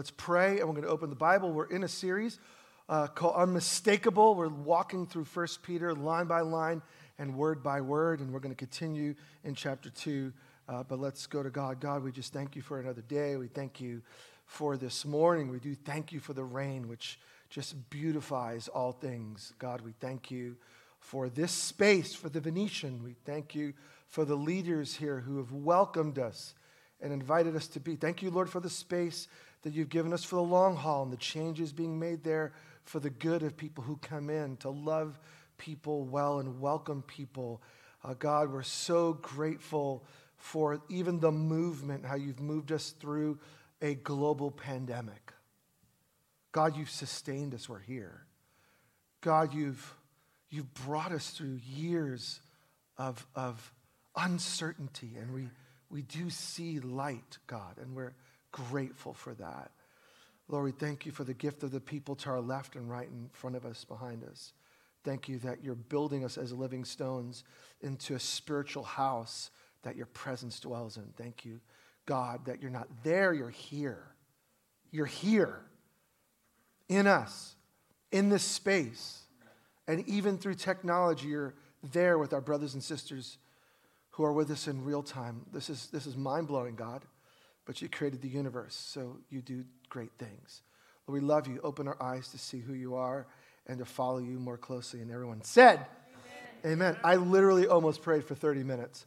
Let's pray, and we're going to open the Bible. We're in a series uh, called Unmistakable. We're walking through 1 Peter line by line and word by word, and we're going to continue in chapter 2. Uh, but let's go to God. God, we just thank you for another day. We thank you for this morning. We do thank you for the rain, which just beautifies all things. God, we thank you for this space, for the Venetian. We thank you for the leaders here who have welcomed us and invited us to be. Thank you, Lord, for the space that you've given us for the long haul and the changes being made there for the good of people who come in, to love people well and welcome people. Uh, God, we're so grateful for even the movement, how you've moved us through a global pandemic. God, you've sustained us. We're here. God, you've, you've brought us through years of, of uncertainty, and we, we do see light, God, and we're grateful for that. Lord, we thank you for the gift of the people to our left and right in front of us, behind us. Thank you that you're building us as living stones into a spiritual house that your presence dwells in. Thank you, God, that you're not there, you're here. You're here in us, in this space. And even through technology, you're there with our brothers and sisters who are with us in real time. This is, this is mind blowing, God but you created the universe, so you do great things. Lord, we love you. Open our eyes to see who you are and to follow you more closely. And everyone said, Amen. Amen. I literally almost prayed for 30 minutes.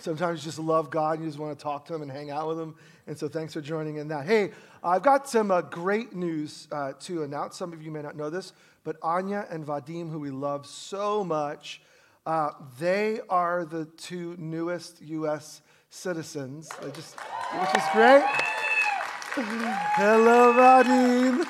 Sometimes you just love God and you just want to talk to Him and hang out with Him. And so thanks for joining in that. Hey, I've got some uh, great news uh, to announce. Some of you may not know this, but Anya and Vadim, who we love so much, uh, they are the two newest U.S citizens, just, which is great. Hello, Vadim.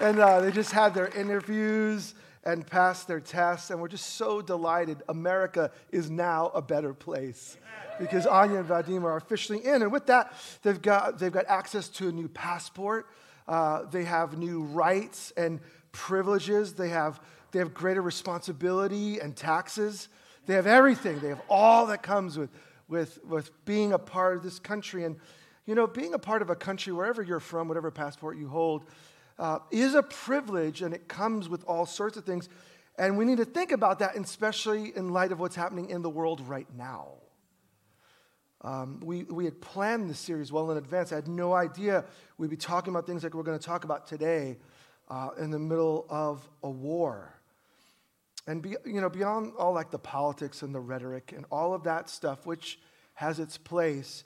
and uh, they just had their interviews and passed their tests, and we're just so delighted. America is now a better place because Anya and Vadim are officially in. And with that, they've got, they've got access to a new passport. Uh, they have new rights and privileges. They have, they have greater responsibility and taxes. They have everything. They have all that comes with with, with being a part of this country. And, you know, being a part of a country, wherever you're from, whatever passport you hold, uh, is a privilege and it comes with all sorts of things. And we need to think about that, especially in light of what's happening in the world right now. Um, we, we had planned this series well in advance. I had no idea we'd be talking about things like we're going to talk about today uh, in the middle of a war. And be, you know, beyond all like the politics and the rhetoric and all of that stuff, which has its place,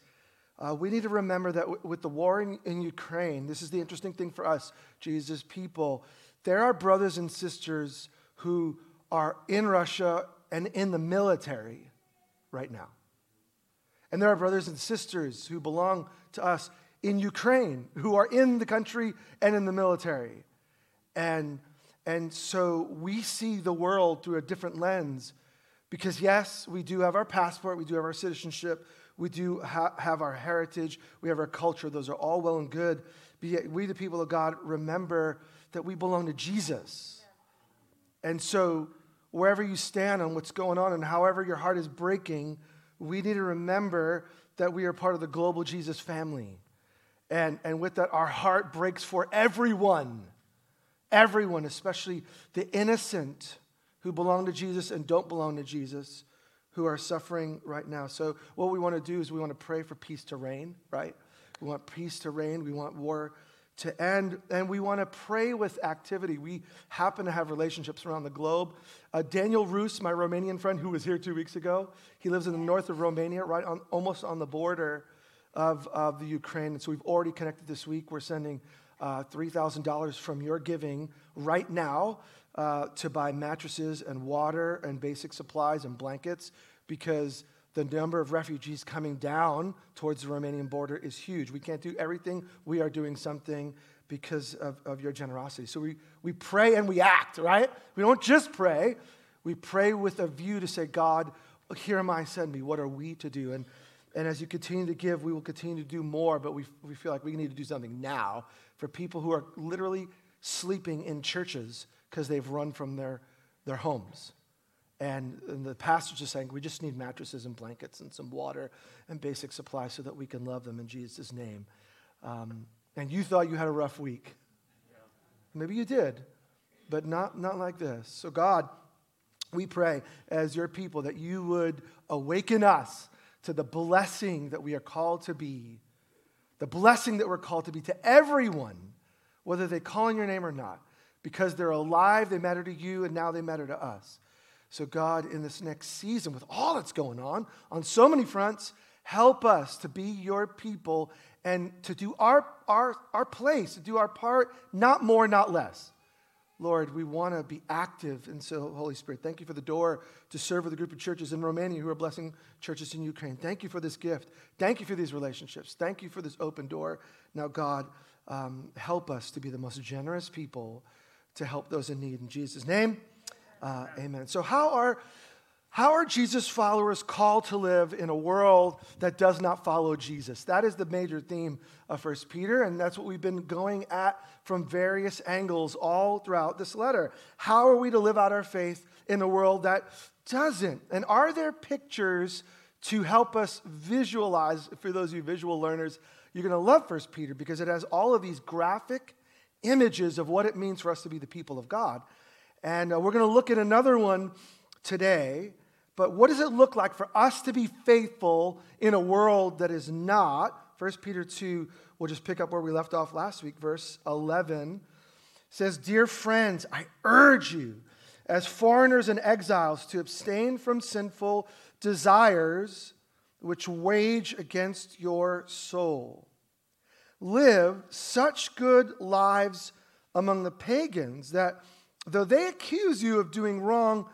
uh, we need to remember that w- with the war in, in Ukraine, this is the interesting thing for us, Jesus people. There are brothers and sisters who are in Russia and in the military right now. And there are brothers and sisters who belong to us in Ukraine who are in the country and in the military. And and so we see the world through a different lens because, yes, we do have our passport, we do have our citizenship, we do ha- have our heritage, we have our culture. Those are all well and good. But yet, we, the people of God, remember that we belong to Jesus. And so, wherever you stand on what's going on and however your heart is breaking, we need to remember that we are part of the global Jesus family. And, and with that, our heart breaks for everyone everyone, especially the innocent who belong to Jesus and don't belong to Jesus, who are suffering right now. So, what we want to do is we want to pray for peace to reign, right? We want peace to reign. We want war to end. And we want to pray with activity. We happen to have relationships around the globe. Uh, Daniel Roos, my Romanian friend who was here two weeks ago, he lives in the north of Romania, right on, almost on the border of, of the Ukraine. And so we've already connected this week. We're sending uh, $3,000 from your giving right now uh, to buy mattresses and water and basic supplies and blankets because the number of refugees coming down towards the Romanian border is huge. We can't do everything. We are doing something because of, of your generosity. So we, we pray and we act, right? We don't just pray, we pray with a view to say, God, here am I, send me. What are we to do? And, and as you continue to give, we will continue to do more, but we, we feel like we need to do something now for people who are literally sleeping in churches because they've run from their, their homes. And, and the pastor's just saying, we just need mattresses and blankets and some water and basic supplies so that we can love them in Jesus' name. Um, and you thought you had a rough week. Maybe you did, but not, not like this. So, God, we pray as your people that you would awaken us to the blessing that we are called to be, the blessing that we're called to be to everyone, whether they call on your name or not, because they're alive, they matter to you, and now they matter to us. So, God, in this next season, with all that's going on, on so many fronts, help us to be your people and to do our, our, our place, to do our part, not more, not less. Lord, we want to be active. And so, Holy Spirit, thank you for the door to serve with a group of churches in Romania who are blessing churches in Ukraine. Thank you for this gift. Thank you for these relationships. Thank you for this open door. Now, God, um, help us to be the most generous people to help those in need. In Jesus' name, uh, amen. So, how are how are Jesus followers called to live in a world that does not follow Jesus? That is the major theme of 1 Peter, and that's what we've been going at from various angles all throughout this letter. How are we to live out our faith in a world that doesn't? And are there pictures to help us visualize? For those of you visual learners, you're going to love 1 Peter because it has all of these graphic images of what it means for us to be the people of God. And uh, we're going to look at another one today but what does it look like for us to be faithful in a world that is not? 1 Peter 2, we'll just pick up where we left off last week, verse 11 says, Dear friends, I urge you, as foreigners and exiles, to abstain from sinful desires which wage against your soul. Live such good lives among the pagans that though they accuse you of doing wrong,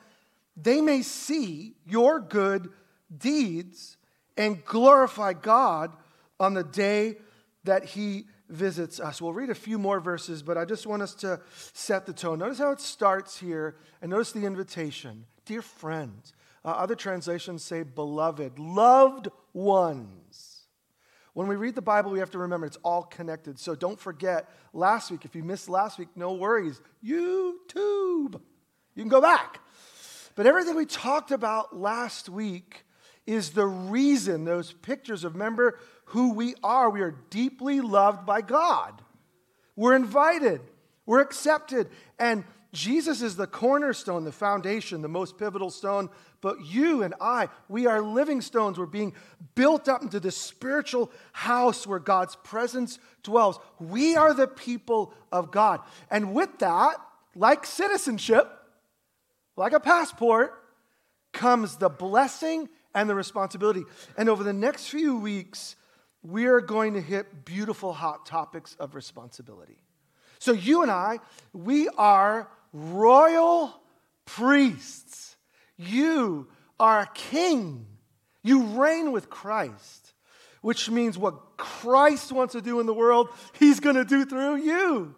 they may see your good deeds and glorify God on the day that He visits us. We'll read a few more verses, but I just want us to set the tone. Notice how it starts here, and notice the invitation Dear friends, uh, other translations say beloved, loved ones. When we read the Bible, we have to remember it's all connected. So don't forget last week. If you missed last week, no worries. YouTube. You can go back. But everything we talked about last week is the reason those pictures of remember who we are. We are deeply loved by God. We're invited, we're accepted. And Jesus is the cornerstone, the foundation, the most pivotal stone. But you and I, we are living stones. We're being built up into this spiritual house where God's presence dwells. We are the people of God. And with that, like citizenship, like a passport, comes the blessing and the responsibility. And over the next few weeks, we are going to hit beautiful hot topics of responsibility. So, you and I, we are royal priests. You are a king. You reign with Christ, which means what Christ wants to do in the world, he's going to do through you.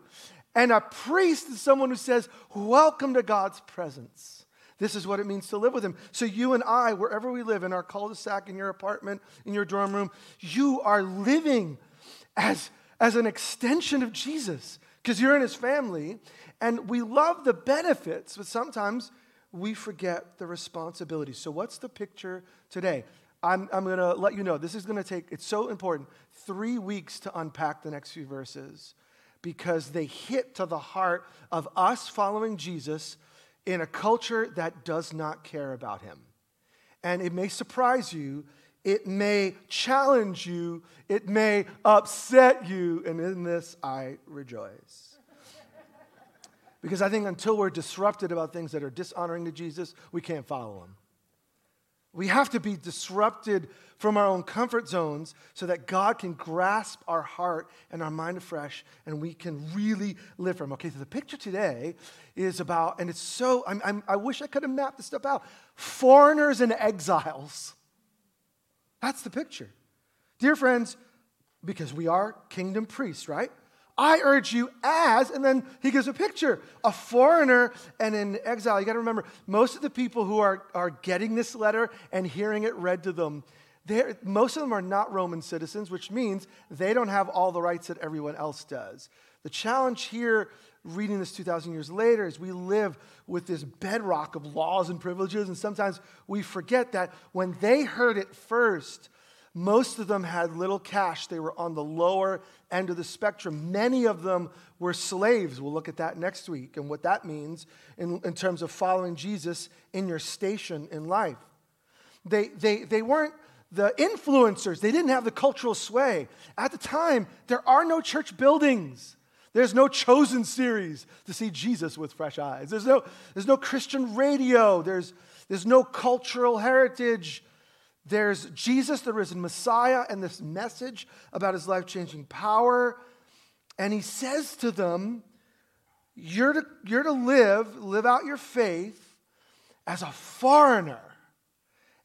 And a priest is someone who says, Welcome to God's presence. This is what it means to live with Him. So, you and I, wherever we live, in our cul de sac, in your apartment, in your dorm room, you are living as, as an extension of Jesus because you're in His family. And we love the benefits, but sometimes we forget the responsibility. So, what's the picture today? I'm, I'm going to let you know this is going to take, it's so important, three weeks to unpack the next few verses because they hit to the heart of us following Jesus in a culture that does not care about him. And it may surprise you, it may challenge you, it may upset you, and in this I rejoice. Because I think until we're disrupted about things that are dishonoring to Jesus, we can't follow him. We have to be disrupted from our own comfort zones so that God can grasp our heart and our mind afresh and we can really live from. Okay, so the picture today is about, and it's so, I'm, I'm, i wish I could have mapped this stuff out foreigners and exiles. That's the picture. Dear friends, because we are kingdom priests, right? I urge you as, and then he gives a picture, a foreigner and an exile. You got to remember, most of the people who are, are getting this letter and hearing it read to them, most of them are not Roman citizens, which means they don't have all the rights that everyone else does. The challenge here, reading this 2,000 years later, is we live with this bedrock of laws and privileges, and sometimes we forget that when they heard it first, Most of them had little cash. They were on the lower end of the spectrum. Many of them were slaves. We'll look at that next week and what that means in, in terms of following Jesus in your station in life. They, they, they weren't the influencers, they didn't have the cultural sway. At the time, there are no church buildings. There's no chosen series to see Jesus with fresh eyes. There's no, there's no Christian radio. There's, there's no cultural heritage. There's Jesus, the risen Messiah, and this message about his life changing power. And he says to them, you're to, you're to live, live out your faith as a foreigner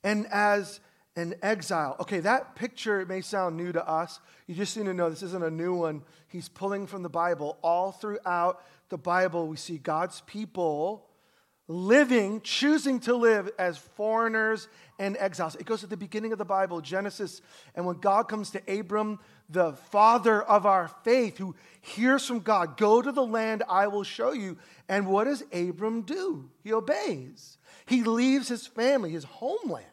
and as an exile. Okay, that picture may sound new to us. You just need to know this isn't a new one. He's pulling from the Bible. All throughout the Bible, we see God's people living, choosing to live as foreigners and exiles. It goes at the beginning of the Bible, Genesis. And when God comes to Abram, the father of our faith, who hears from God, go to the land I will show you. And what does Abram do? He obeys. He leaves his family, his homeland,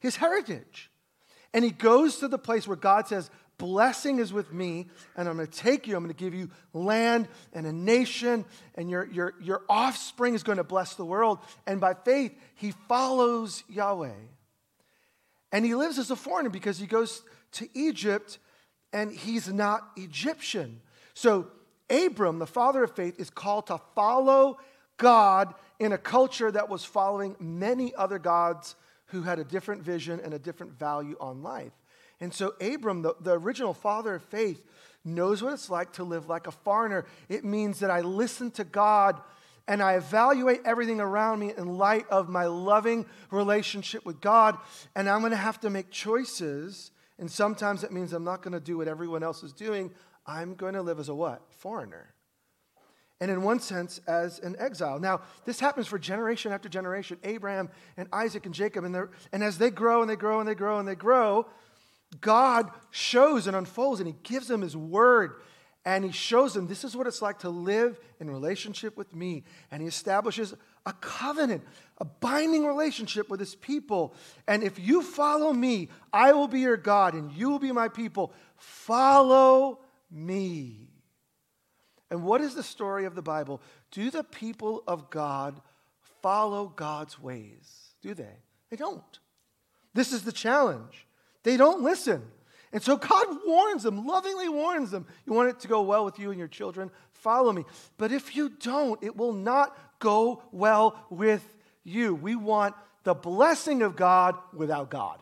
his heritage. And he goes to the place where God says, blessing is with me, and I'm going to take you. I'm going to give you land and a nation, and your, your, your offspring is going to bless the world. And by faith, he follows Yahweh. And he lives as a foreigner because he goes to Egypt and he's not Egyptian. So, Abram, the father of faith, is called to follow God in a culture that was following many other gods who had a different vision and a different value on life. And so, Abram, the, the original father of faith, knows what it's like to live like a foreigner. It means that I listen to God and I evaluate everything around me in light of my loving relationship with God. And I'm going to have to make choices. And sometimes it means I'm not going to do what everyone else is doing. I'm going to live as a what? Foreigner. And in one sense, as an exile. Now, this happens for generation after generation. Abraham and Isaac and Jacob. And, and as they grow and they grow and they grow and they grow, God shows and unfolds and He gives them His word and He shows them this is what it's like to live in relationship with me. And He establishes a covenant, a binding relationship with His people. And if you follow me, I will be your God and you will be my people. Follow me. And what is the story of the Bible? Do the people of God follow God's ways? Do they? They don't. This is the challenge. They don't listen. And so God warns them, lovingly warns them. You want it to go well with you and your children? Follow me. But if you don't, it will not go well with you. We want the blessing of God without God.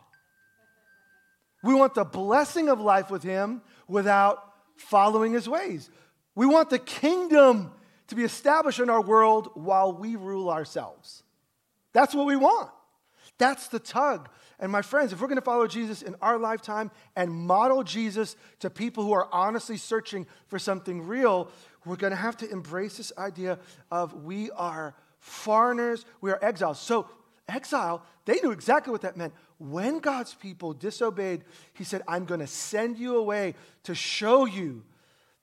We want the blessing of life with Him without following His ways. We want the kingdom to be established in our world while we rule ourselves. That's what we want. That's the tug and my friends, if we're going to follow Jesus in our lifetime and model Jesus to people who are honestly searching for something real, we're going to have to embrace this idea of we are foreigners, we are exiles. So, exile, they knew exactly what that meant. When God's people disobeyed, He said, I'm going to send you away to show you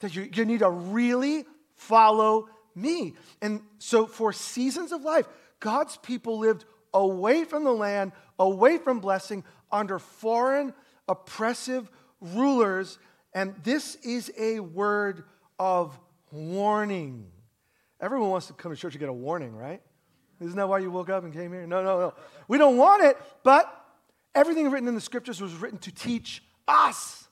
that you, you need to really follow me. And so, for seasons of life, God's people lived away from the land, away from blessing, under foreign, oppressive rulers. And this is a word of warning. Everyone wants to come to church to get a warning, right? Isn't that why you woke up and came here? No, no, no. We don't want it, but everything written in the scriptures was written to teach us.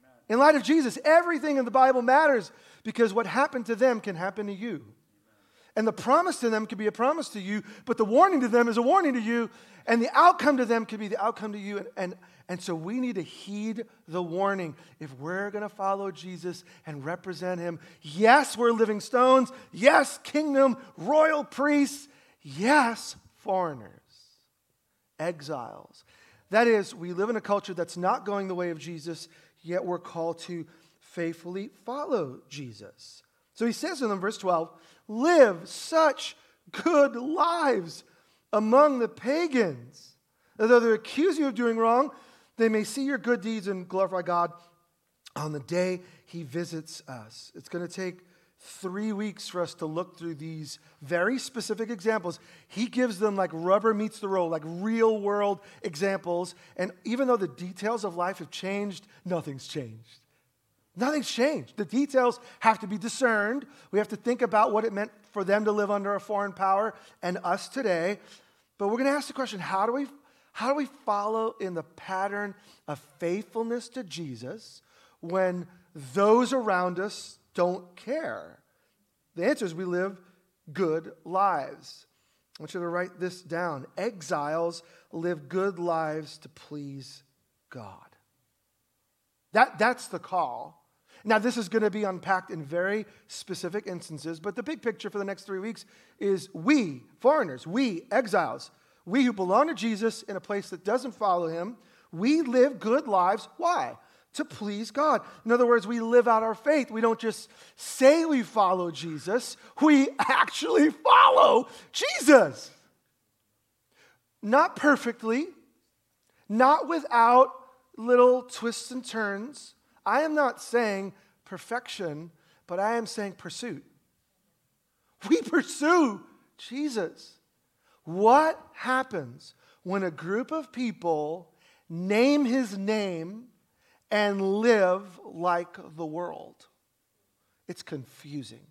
Amen. In light of Jesus, everything in the Bible matters because what happened to them can happen to you. And the promise to them could be a promise to you, but the warning to them is a warning to you, and the outcome to them could be the outcome to you. And, and, and so we need to heed the warning. If we're going to follow Jesus and represent him, yes, we're living stones. Yes, kingdom, royal priests. Yes, foreigners, exiles. That is, we live in a culture that's not going the way of Jesus, yet we're called to faithfully follow Jesus. So he says in them, verse 12, live such good lives among the pagans. That though they accuse you of doing wrong, they may see your good deeds and glorify God on the day he visits us. It's going to take three weeks for us to look through these very specific examples. He gives them like rubber meets the road, like real world examples. And even though the details of life have changed, nothing's changed. Nothing's changed. The details have to be discerned. We have to think about what it meant for them to live under a foreign power and us today. But we're going to ask the question how do we, how do we follow in the pattern of faithfulness to Jesus when those around us don't care? The answer is we live good lives. I want you to write this down. Exiles live good lives to please God. That, that's the call. Now, this is going to be unpacked in very specific instances, but the big picture for the next three weeks is we, foreigners, we, exiles, we who belong to Jesus in a place that doesn't follow him, we live good lives. Why? To please God. In other words, we live out our faith. We don't just say we follow Jesus, we actually follow Jesus. Not perfectly, not without little twists and turns I am not saying perfection, but I am saying pursuit. We pursue Jesus. What happens when a group of people name his name and live like the world? It's confusing.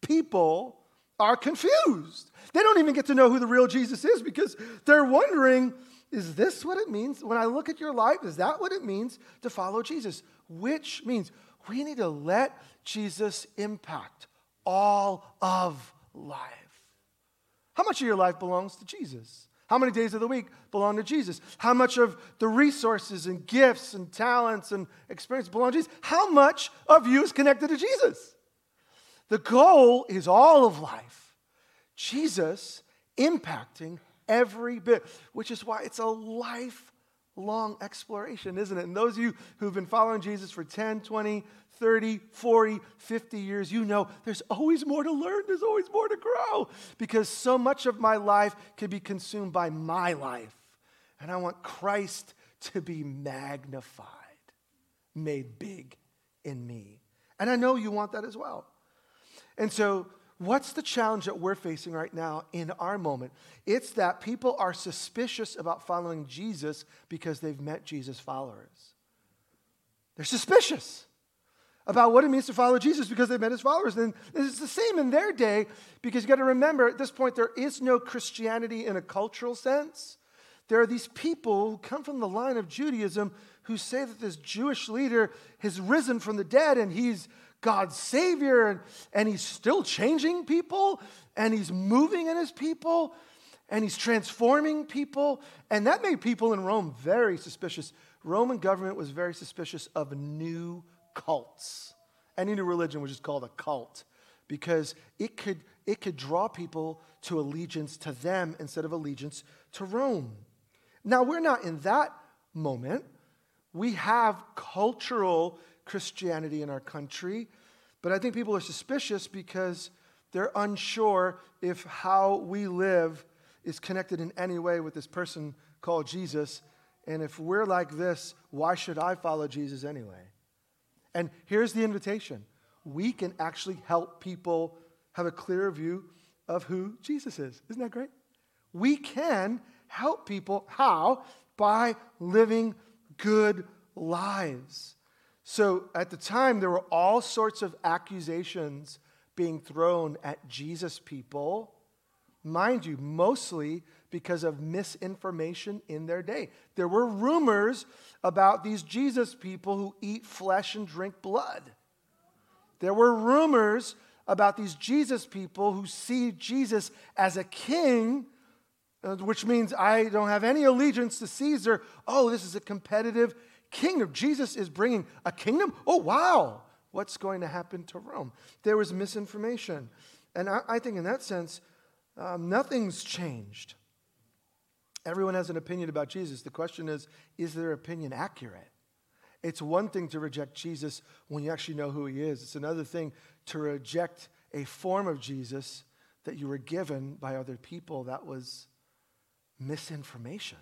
People are confused. They don't even get to know who the real Jesus is because they're wondering is this what it means? When I look at your life, is that what it means to follow Jesus? Which means we need to let Jesus impact all of life. How much of your life belongs to Jesus? How many days of the week belong to Jesus? How much of the resources and gifts and talents and experience belong to Jesus? How much of you is connected to Jesus? The goal is all of life. Jesus impacting every bit, which is why it's a lifelong exploration, isn't it? And those of you who've been following Jesus for 10, 20, 30, 40, 50 years, you know there's always more to learn, there's always more to grow, because so much of my life can be consumed by my life. And I want Christ to be magnified, made big in me. And I know you want that as well. And so, What's the challenge that we're facing right now in our moment? It's that people are suspicious about following Jesus because they've met Jesus' followers. They're suspicious about what it means to follow Jesus because they've met his followers. And it's the same in their day because you got to remember at this point, there is no Christianity in a cultural sense. There are these people who come from the line of Judaism who say that this Jewish leader has risen from the dead and he's God's Savior, and, and He's still changing people, and He's moving in His people, and He's transforming people. And that made people in Rome very suspicious. Roman government was very suspicious of new cults. Any new religion was just called a cult because it could, it could draw people to allegiance to them instead of allegiance to Rome. Now, we're not in that moment. We have cultural Christianity in our country. But I think people are suspicious because they're unsure if how we live is connected in any way with this person called Jesus. And if we're like this, why should I follow Jesus anyway? And here's the invitation we can actually help people have a clearer view of who Jesus is. Isn't that great? We can help people. How? By living good lives. So at the time, there were all sorts of accusations being thrown at Jesus people, mind you, mostly because of misinformation in their day. There were rumors about these Jesus people who eat flesh and drink blood. There were rumors about these Jesus people who see Jesus as a king, uh, which means I don't have any allegiance to Caesar. Oh, this is a competitive kingdom. Jesus is bringing a kingdom? Oh, wow. What's going to happen to Rome? There was misinformation. And I, I think, in that sense, um, nothing's changed. Everyone has an opinion about Jesus. The question is is their opinion accurate? It's one thing to reject Jesus when you actually know who he is, it's another thing to reject a form of Jesus that you were given by other people that was misinformation.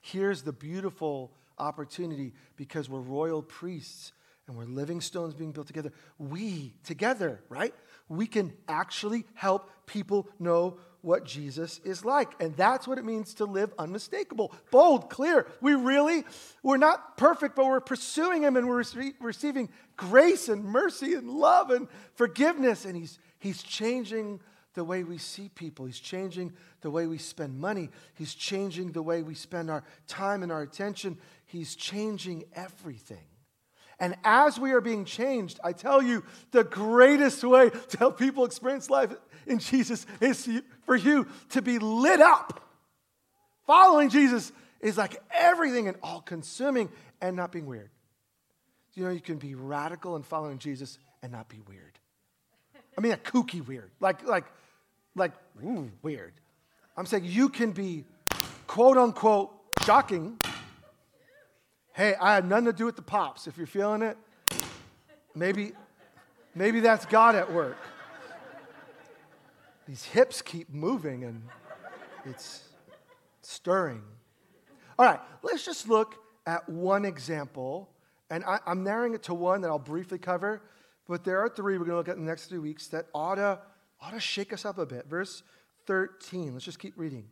Here's the beautiful opportunity because we're royal priests and we're living stones being built together, we together, right? We can actually help people know what Jesus is like. And that's what it means to live unmistakable, bold, clear. We really, we're not perfect, but we're pursuing Him and we're rece- receiving grace and mercy and love and forgiveness. And He's, he's changing the way we see people. He's changing the way we spend money. He's changing the way we spend our time and our attention. He's changing everything. And as we are being changed, I tell you, the greatest way to help people experience life in Jesus is for you to be lit up. Following Jesus is like everything and all consuming and not being weird. You know, you can be radical in following Jesus and not be weird. I mean, a kooky weird, like, like, like, ooh, weird. I'm saying you can be quote unquote shocking. Hey, I had nothing to do with the pops. If you're feeling it, maybe, maybe that's God at work these hips keep moving and it's stirring. All right, let's just look at one example. And I, am narrowing it to one that I'll briefly cover, but there are three we're going to look at in the next three weeks that ought to, ought to shake us up a bit. Verse 13, let's just keep reading.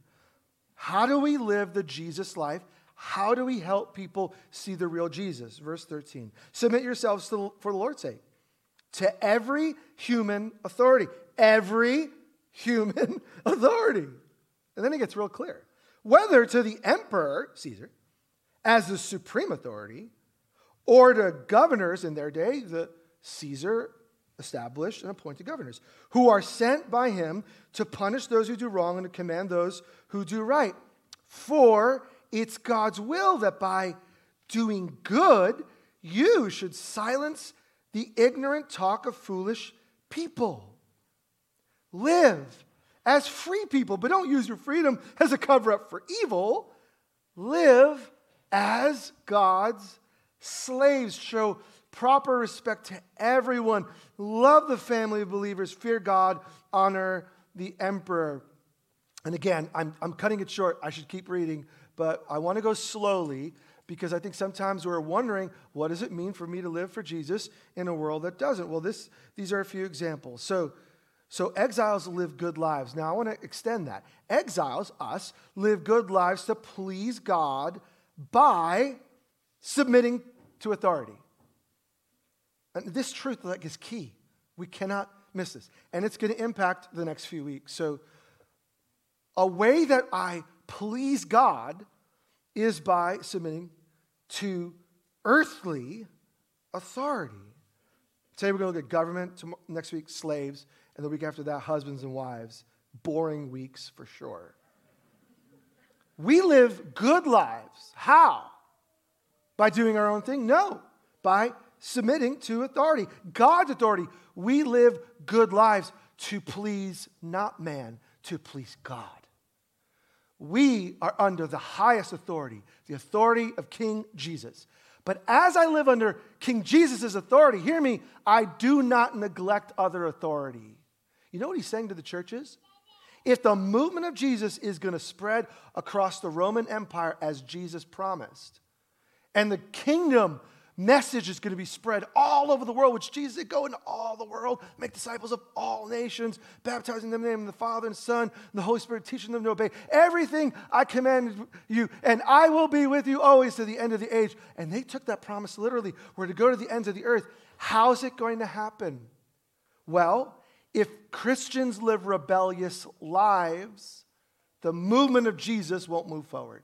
How do we live the Jesus life? How do we help people see the real Jesus? Verse 13. Submit yourselves to, for the Lord's sake to every human authority. Every human authority. And then it gets real clear. Whether to the emperor, Caesar, as the supreme authority, or to governors in their day, the Caesar established and appointed governors, who are sent by him to punish those who do wrong and to command those who do right. For it's God's will that by doing good, you should silence the ignorant talk of foolish people. Live as free people, but don't use your freedom as a cover up for evil. Live as God's slaves. Show proper respect to everyone. Love the family of believers. Fear God. Honor the emperor. And again, I'm, I'm cutting it short. I should keep reading, but I want to go slowly because I think sometimes we're wondering what does it mean for me to live for Jesus in a world that doesn't? Well, this, these are a few examples. So, so exiles live good lives. Now I want to extend that. Exiles, us, live good lives to please God by submitting to authority. And this truth like, is key. We cannot miss this. And it's going to impact the next few weeks. So a way that I please God is by submitting to earthly authority. Today we're going to look at government, next week, slaves, and the week after that, husbands and wives. Boring weeks for sure. We live good lives. How? By doing our own thing? No, by submitting to authority, God's authority. We live good lives to please not man, to please God. We are under the highest authority, the authority of King Jesus. But as I live under King Jesus' authority, hear me, I do not neglect other authority. You know what he's saying to the churches? If the movement of Jesus is going to spread across the Roman Empire as Jesus promised, and the kingdom message is going to be spread all over the world, which Jesus said, go into all the world, make disciples of all nations, baptizing them in the name of the Father and Son and the Holy Spirit, teaching them to obey everything I commanded you, and I will be with you always to the end of the age. And they took that promise literally. We're to go to the ends of the earth. How's it going to happen? Well, if Christians live rebellious lives, the movement of Jesus won't move forward.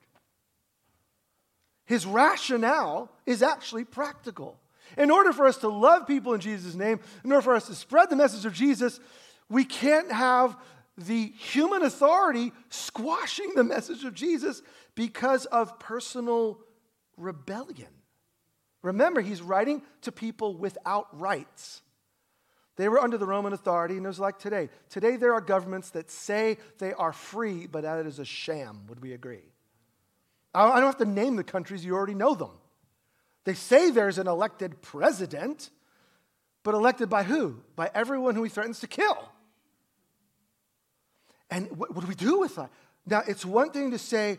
His rationale is actually practical. In order for us to love people in Jesus' name, in order for us to spread the message of Jesus, we can't have the human authority squashing the message of Jesus because of personal rebellion. Remember, he's writing to people without rights. They were under the Roman authority, and it was like today. Today, there are governments that say they are free, but that is a sham. Would we agree? I don't have to name the countries, you already know them. They say there's an elected president, but elected by who? By everyone who he threatens to kill. And what, what do we do with that? Now, it's one thing to say,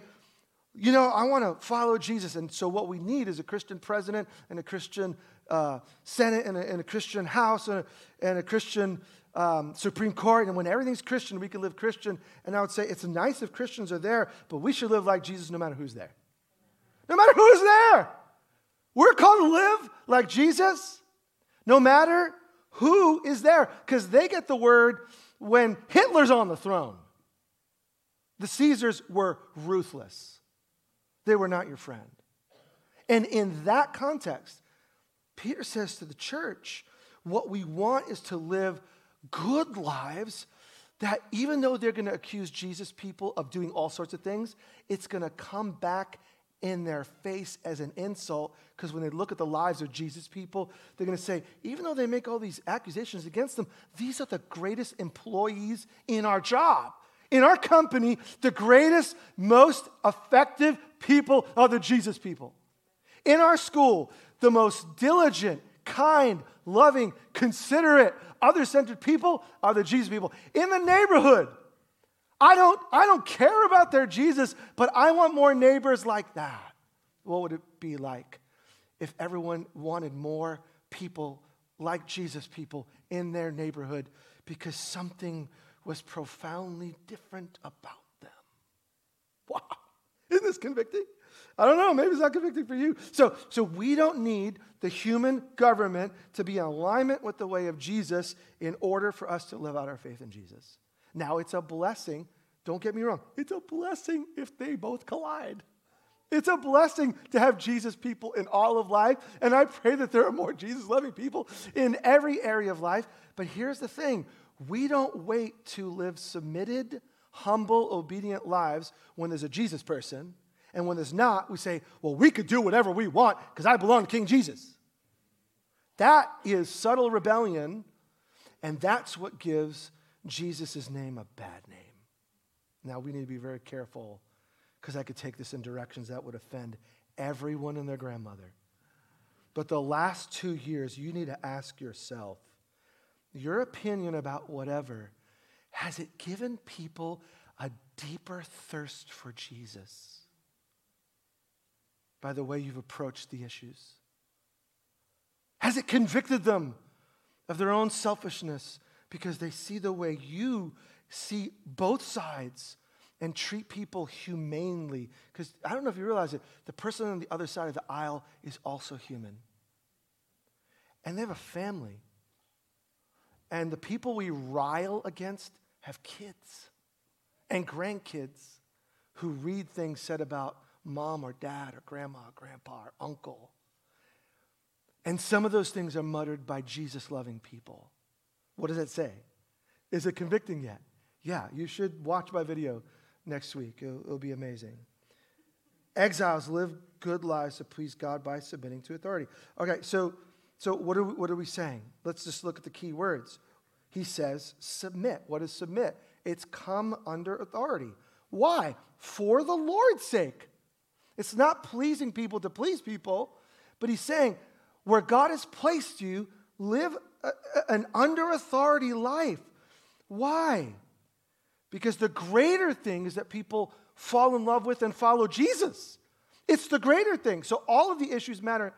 you know, I want to follow Jesus. And so, what we need is a Christian president and a Christian uh, Senate and a, and a, Christian House and a, and a Christian um, Supreme Court. And when everything's Christian, we can live Christian. And I would say it's nice if Christians are there, but we should live like Jesus no matter who's there. No matter who's there. We're called to live like Jesus no matter who is there because they get the word when Hitler's on the throne. The Caesars were ruthless, they were not your friend. And in that context, Peter says to the church, what we want is to live good lives that even though they're going to accuse Jesus people of doing all sorts of things, it's going to come back in their face as an insult because when they look at the lives of Jesus people, they're going to say, even though they make all these accusations against them, these are the greatest employees in our job. In our company, the greatest, most effective people are the Jesus people. In our school, the most diligent, kind, loving, considerate, other centered people are the Jesus people. In the neighborhood, I don't, I don't care about their Jesus, but I want more neighbors like that. What would it be like if everyone wanted more people like Jesus people in their neighborhood because something was profoundly different about them? Wow. Isn't this convicting? I don't know, maybe it's not convicting for you. So, so we don't need the human government to be in alignment with the way of Jesus in order for us to live out our faith in Jesus. Now, it's a blessing. Don't get me wrong. It's a blessing if they both collide. It's a blessing to have Jesus people in all of life. And I pray that there are more Jesus loving people in every area of life. But here's the thing we don't wait to live submitted, humble, obedient lives when there's a Jesus person. And when there's not, we say, well, we could do whatever we want because I belong to King Jesus. That is subtle rebellion. And that's what gives Jesus' name a bad name. Now, we need to be very careful because I could take this in directions that would offend everyone and their grandmother. But the last two years, you need to ask yourself your opinion about whatever, has it given people a deeper thirst for Jesus by the way you've approached the issues? Has it convicted them of their own selfishness because they see the way you see both sides and treat people humanely. Because I don't know if you realize it, the person on the other side of the aisle is also human. And they have a family. And the people we rile against have kids and grandkids who read things said about mom or dad or grandma or grandpa or uncle. And some of those things are muttered by Jesus loving people. What does that say? Is it convicting yet? Yeah, you should watch my video next week. It'll, it'll, be amazing. Exiles live good lives to please God by submitting to authority. Okay, so, so what, are we, what are we saying? Let's just look at the key words. He says, submit. What is submit? It's come under authority. Why? For the Lord's sake. It's not pleasing people to please people, but he's saying, where God has placed you, live a, an under authority life. Why? Because the greater thing is that people fall in love with and follow Jesus. It's the greater thing. So all of the issues matter.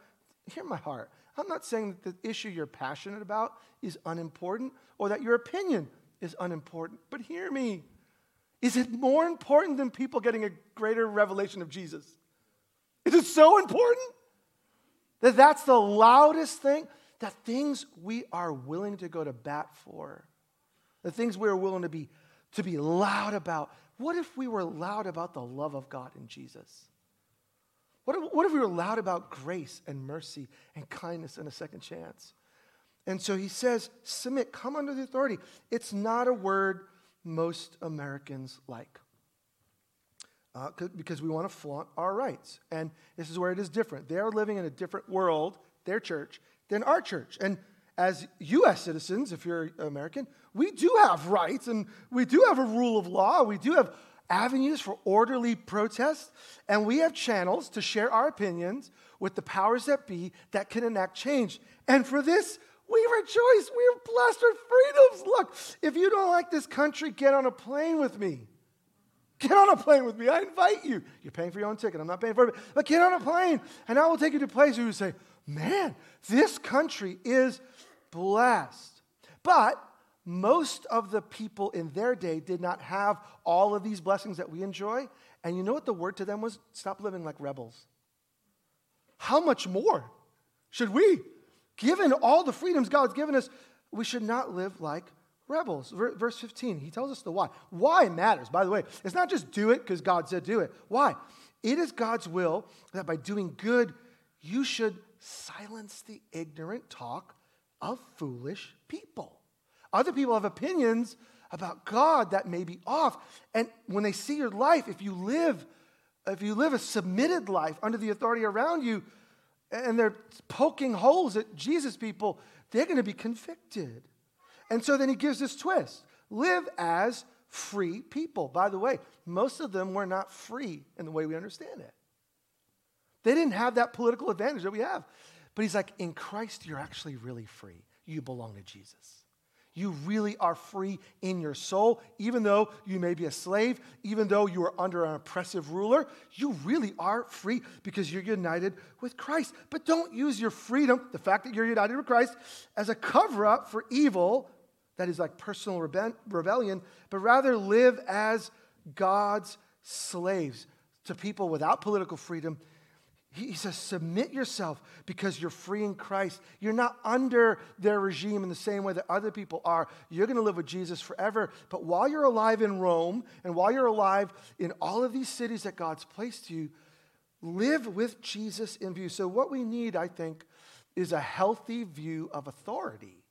Hear my heart. I'm not saying that the issue you're passionate about is unimportant or that your opinion is unimportant, but hear me. Is it more important than people getting a greater revelation of Jesus? Is it so important that that's the loudest thing? That things we are willing to go to bat for, the things we are willing to be to be loud about. What if we were loud about the love of God in Jesus? What if, what if we were loud about grace and mercy and kindness and a second chance? And so he says, submit, come under the authority. It's not a word most Americans like uh, because we want to flaunt our rights. And this is where it is different. They are living in a different world, their church, than our church. And as U.S. citizens, if you're American, we do have rights and we do have a rule of law. We do have avenues for orderly protest, and we have channels to share our opinions with the powers that be that can enact change. And for this, we rejoice. We are blessed with freedoms. Look, if you don't like this country, get on a plane with me. Get on a plane with me. I invite you. You're paying for your own ticket. I'm not paying for it. But get on a plane, and I will take you to places where you say, man, this country is blessed. But most of the people in their day did not have all of these blessings that we enjoy. And you know what the word to them was? Stop living like rebels. How much more should we, given all the freedoms God's given us, we should not live like rebels. Verse 15, he tells us the why. Why matters, by the way. It's not just do it because God said do it. Why? It is God's will that by doing good, you should silence the ignorant talk of foolish people. Other people have opinions about God that may be off. And when they see your life, if you live, if you live a submitted life under the authority around you, and they're poking holes at Jesus people, they're going to be convicted. And so then he gives this twist live as free people. By the way, most of them were not free in the way we understand it. They didn't have that political advantage that we have. But he's like, in Christ, you're actually really free. You belong to Jesus. You really are free in your soul, even though you may be a slave, even though you are under an oppressive ruler. You really are free because you're united with Christ. But don't use your freedom, the fact that you're united with Christ, as a cover up for evil that is like personal rebe- rebellion, but rather live as God's slaves to people without political freedom he says, submit yourself because you're free in Christ. You're not under their regime in the same way that other people are. You're going to live with Jesus forever. But while you're alive in Rome and while you're alive in all of these cities that God's placed you, live with Jesus in view. So, what we need, I think, is a healthy view of authority.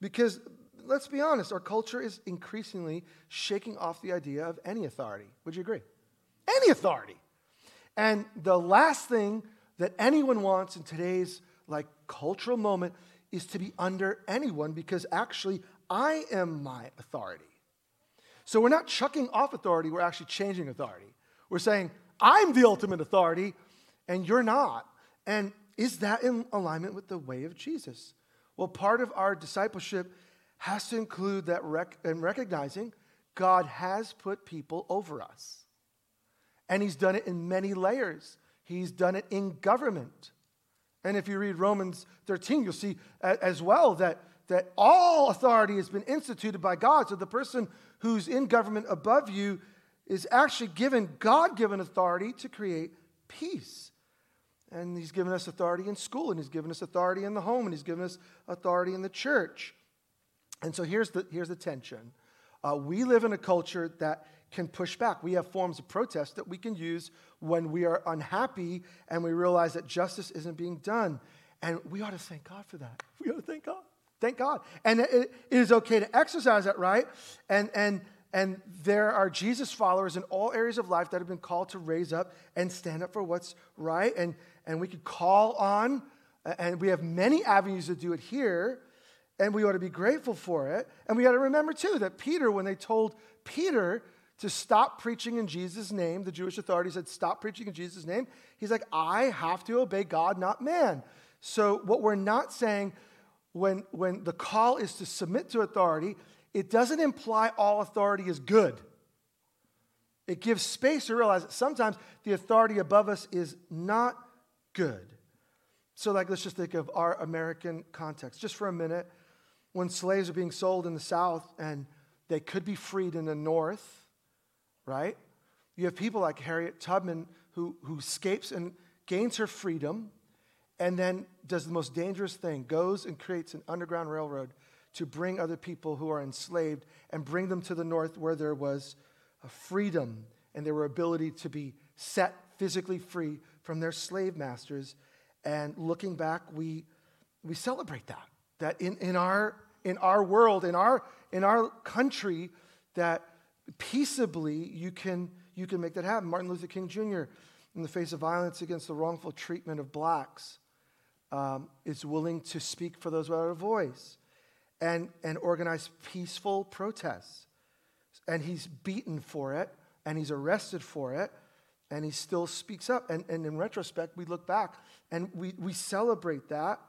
Because let's be honest, our culture is increasingly shaking off the idea of any authority. Would you agree? Any authority. And the last thing that anyone wants in today's like cultural moment is to be under anyone because actually I am my authority. So we're not chucking off authority, we're actually changing authority. We're saying, I'm the ultimate authority and you're not. And is that in alignment with the way of Jesus? Well, part of our discipleship has to include that rec- and recognizing God has put people over us. And he's done it in many layers. He's done it in government. And if you read Romans 13, you'll see as well that, that all authority has been instituted by God. So the person who's in government above you is actually given God given authority to create peace. And he's given us authority in school, and he's given us authority in the home, and he's given us authority in the church. And so here's the, here's the tension. Uh, we live in a culture that can push back. We have forms of protest that we can use when we are unhappy and we realize that justice isn't being done. And we ought to thank God for that. We ought to thank God. Thank God. And it, it is okay to exercise that right. And, and, and there are Jesus followers in all areas of life that have been called to raise up and stand up for what's right. And, and we could call on, and we have many avenues to do it here. And we ought to be grateful for it. And we got to remember, too, that Peter, when they told Peter to stop preaching in Jesus' name. The Jewish authorities said, Stop preaching in Jesus' name. He's like, I have to obey God, not man. So, what we're not saying when, when the call is to submit to authority, it doesn't imply all authority is good. It gives space to realize that sometimes the authority above us is not good. So, like, let's just think of our American context just for a minute. When slaves are being sold in the South and they could be freed in the North, right? You have people like Harriet Tubman who, who escapes and gains her freedom and then does the most dangerous thing goes and creates an underground railroad to bring other people who are enslaved and bring them to the north where there was a freedom and were ability to be set physically free from their slave masters and looking back we we celebrate that that in, in our in our world in our in our country that peaceably, you can, you can make that happen. Martin Luther King Jr., in the face of violence against the wrongful treatment of blacks, um, is willing to speak for those without a voice and, and organize peaceful protests. And he's beaten for it, and he's arrested for it, and he still speaks up. And, and in retrospect, we look back and we, we celebrate that.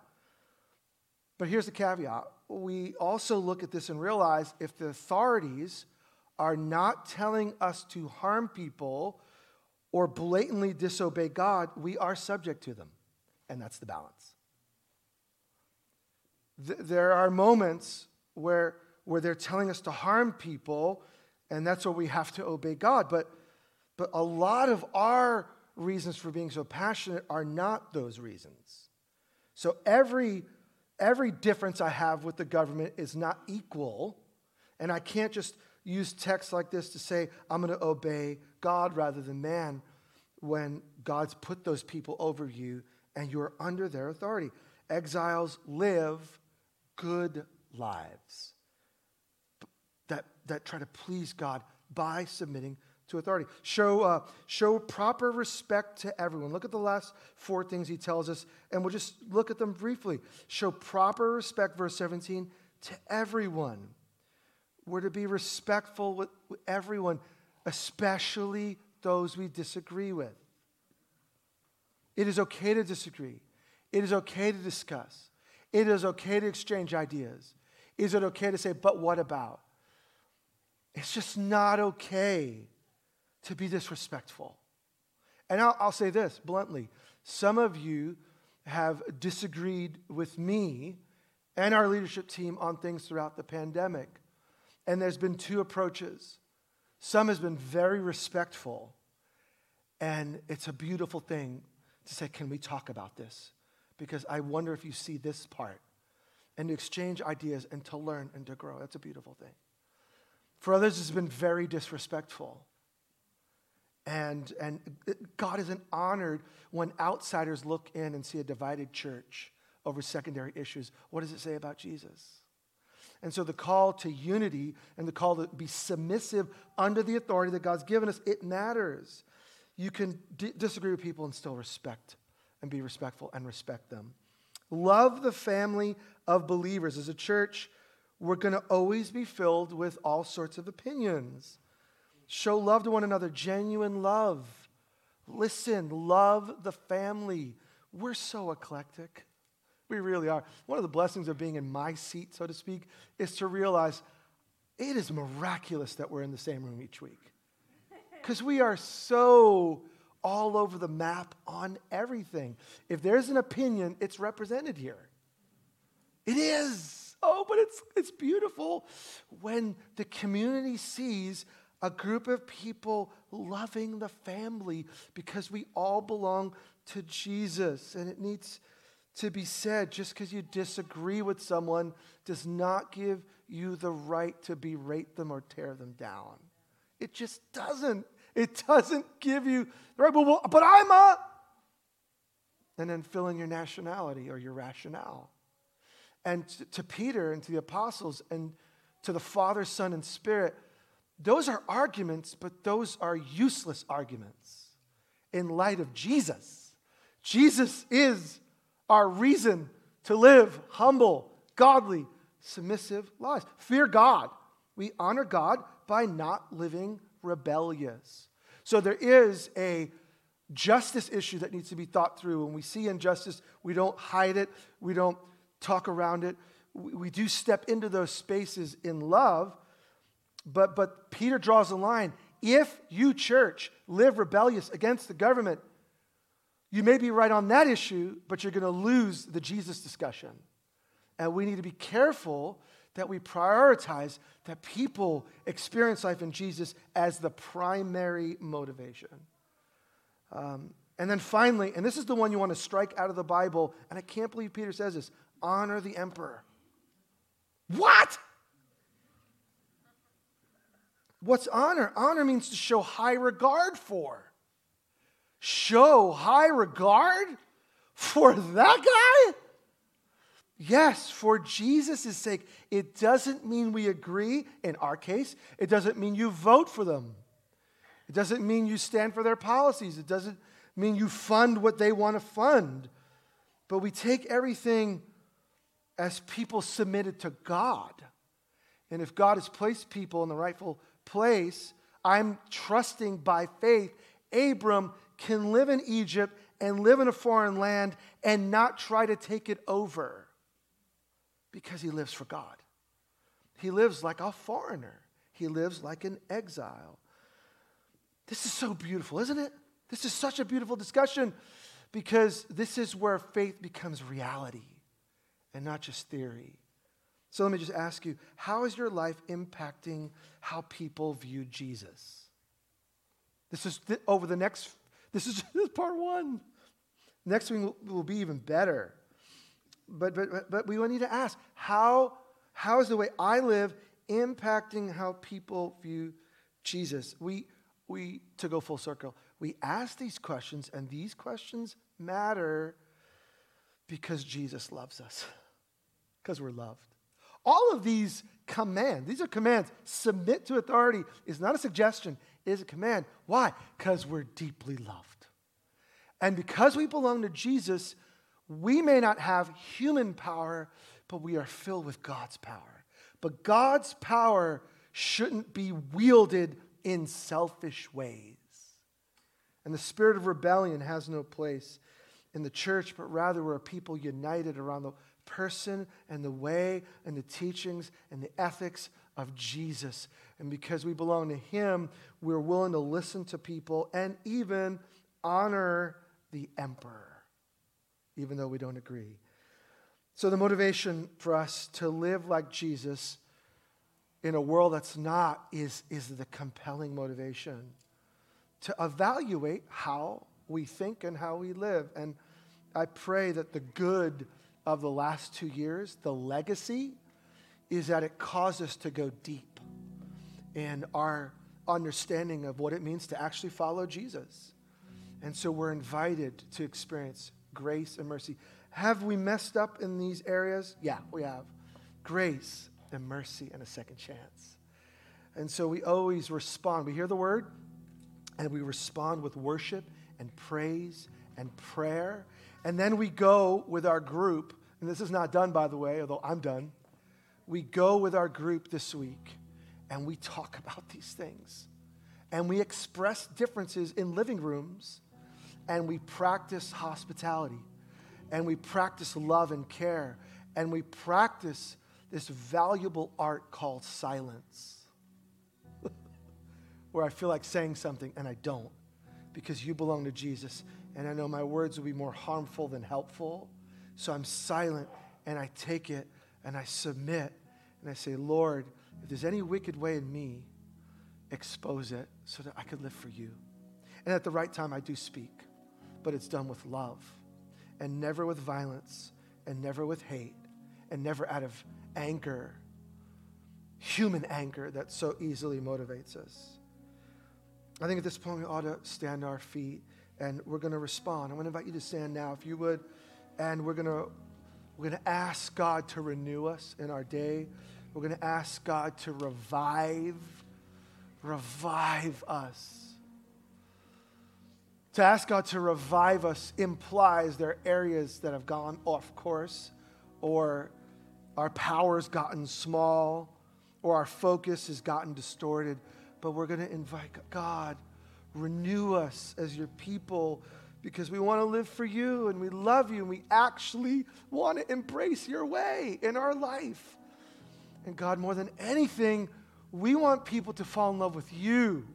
But here's the caveat we also look at this and realize if the authorities are not telling us to harm people or blatantly disobey God, we are subject to them. And that's the balance. th- there are moments where, where they're telling us to harm people, and that's where we have to obey God. But, but a lot of our reasons for being so passionate are not those reasons. So every, every difference I have with the government is not equal, and I can't just use texts like this to say, I'm going to obey God rather than man when God's put those people over you and you're under their authority. Exiles live good lives that, that try to please God by submitting to authority. Show, uh, show proper respect to everyone. Look at the last four things he tells us, and we'll just look at them briefly. Show proper respect, verse 17, to everyone. We're to be respectful with everyone, especially those we disagree with. It is okay to disagree. It is okay to discuss. It is okay to exchange ideas. Is it okay to say, but what about? It's just not okay to be disrespectful. And I'll, I'll say this bluntly some of you have disagreed with me and our leadership team on things throughout the pandemic. And there's been two approaches. Some has been very respectful, and it's a beautiful thing to say, Can we talk about this? Because I wonder if you see this part, and to exchange ideas and to learn and to grow. That's a beautiful thing. For others, it's been very disrespectful. And, and God isn't honored when outsiders look in and see a divided church over secondary issues. What does it say about Jesus? And so the call to unity and the call to be submissive under the authority that God's given us, it matters. You can d- disagree with people and still respect and be respectful and respect them. Love the family of believers. As a church, we're going to always be filled with all sorts of opinions. Show love to one another, genuine love. Listen, love the family. We're so eclectic. We really are. One of the blessings of being in my seat, so to speak, is to realize it is miraculous that we're in the same room each week. Because we are so all over the map on everything. If there's an opinion, it's represented here. It is. Oh, but it's, it's beautiful when the community sees a group of people loving the family because we all belong to Jesus. And it needs to be said just because you disagree with someone does not give you the right to berate them or tear them down. It just doesn't. It doesn't give you the right, well, but I'm a. And then fill in your nationality or your rationale. And to Peter and to the apostles and to the Father, Son, and Spirit, those are arguments, but those are useless arguments in light of Jesus. Jesus is our reason to live humble, godly, submissive lives. Fear God. We honor God by not living rebellious. So there is a justice issue that needs to be thought through. When we see injustice, we don't hide it, we don't talk around it. We do step into those spaces in love but, but Peter draws a line. If you, church, live rebellious against the government, you may be right on that issue, but you're going to lose the Jesus discussion. And we need to be careful that we prioritize that people experience life in Jesus as the primary motivation. Um, and then finally, and this is the one you want to strike out of the Bible, and I can't believe Peter says this honor the emperor. What? What's honor? Honor means to show high regard for. Show high regard for that guy? Yes, for Jesus' sake. It doesn't mean we agree, in our case, it doesn't mean you vote for them. It doesn't mean you stand for their policies. It doesn't mean you fund what they want to fund. But we take everything as people submitted to God. And if God has placed people in the rightful place, I'm trusting by faith Abram can live in Egypt and live in a foreign land and not try to take it over because he lives for God. He lives like a foreigner, he lives like an exile. This is so beautiful, isn't it? This is such a beautiful discussion because this is where faith becomes reality and not just theory. So let me just ask you how is your life impacting how people view Jesus? This is th- over the next, this is, part one. Next week will, will be even better. But, but, but we need to ask how, how is the way I live impacting how people view Jesus? We, we, to go full circle, we ask these questions, and these questions matter because Jesus loves us, because we're loved. All of these commands, these are commands. Submit to authority is not a suggestion, it is a command. Why? Because we're deeply loved. And because we belong to Jesus, we may not have human power, but we are filled with God's power. But God's power shouldn't be wielded in selfish ways. And the spirit of rebellion has no place in the church, but rather we're a people united around the person and the way and the teachings and the ethics of Jesus. And because we belong to Him, we're willing to listen to people and even honor the emperor, even though we don't agree. So, the motivation for us to live like Jesus in a world that's not is, is the compelling motivation to evaluate how we think and how we live. And I pray that the good of the last two years, the legacy, is that it caused us to go deep in our understanding of what it means to actually follow Jesus. And so we're invited to experience grace and mercy. Have we messed up in these areas? Yeah, we have. Grace and mercy and a second chance. And so we always respond. We hear the word and we respond with worship and praise and prayer and then we go with our group, and this is not done, by the way, although I'm done. We go with our group this week and we talk about these things. And we express differences in living rooms and we practice hospitality and we practice love and care and we practice this valuable art called silence. Where I feel like saying something and I don't because you belong to Jesus and I know my words will be more harmful than helpful. So I'm silent and I take it and I submit and I say, Lord, if there's any wicked way in me, expose it so that I could live for you. And at the right time, I do speak, but it's done with love and never with violence and never with hate and never out of anger, human anger that so easily motivates us. I think at this point we ought to stand our feet and we're going to respond. I'm going to invite you to stand now, if you would, and we're going to we're going to ask God to renew us in our day. We're going to ask God to revive, revive us. To ask God to revive us implies there are areas that have gone off course, or our power's gotten small, or our focus has gotten distorted. But we're going to invite God Renew us as your people because we want to live for you and we love you and we actually want to embrace your way in our life. And God, more than anything, we want people to fall in love with you.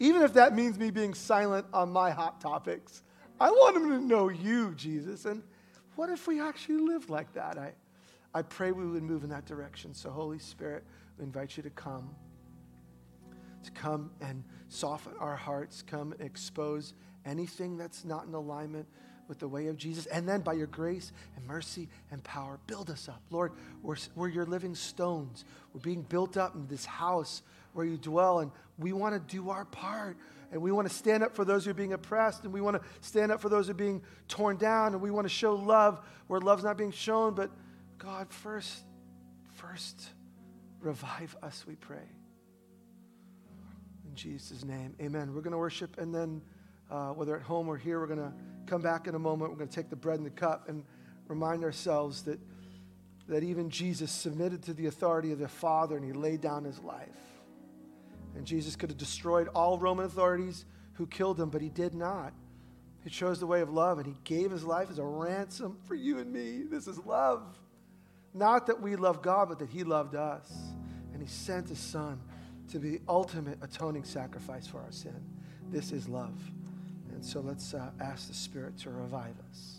Even if that means me being silent on my hot topics, I want them to know you, Jesus. And what if we actually lived like that? I, I pray we would move in that direction. So, Holy Spirit, we invite you to come to come and soften our hearts, come and expose anything that's not in alignment with the way of Jesus. And then by your grace and mercy and power, build us up. Lord, we're, we're your living stones. We're being built up in this house where you dwell, and we want to do our part. And we want to stand up for those who are being oppressed, and we want to stand up for those who are being torn down, and we want to show love where love's not being shown. But God, first, first, revive us, we pray. Jesus' name, amen. We're going to worship, and then uh, whether at home or here, we're going to come back in a moment. We're going to take the bread and the cup and remind ourselves that, that even Jesus submitted to the authority of the Father and he laid down his life. And Jesus could have destroyed all Roman authorities who killed him, but he did not. He chose the way of love and he gave his life as a ransom for you and me. This is love. Not that we love God, but that he loved us. And he sent his son to be the ultimate atoning sacrifice for our sin. This is love. And so let's uh, ask the Spirit to revive us.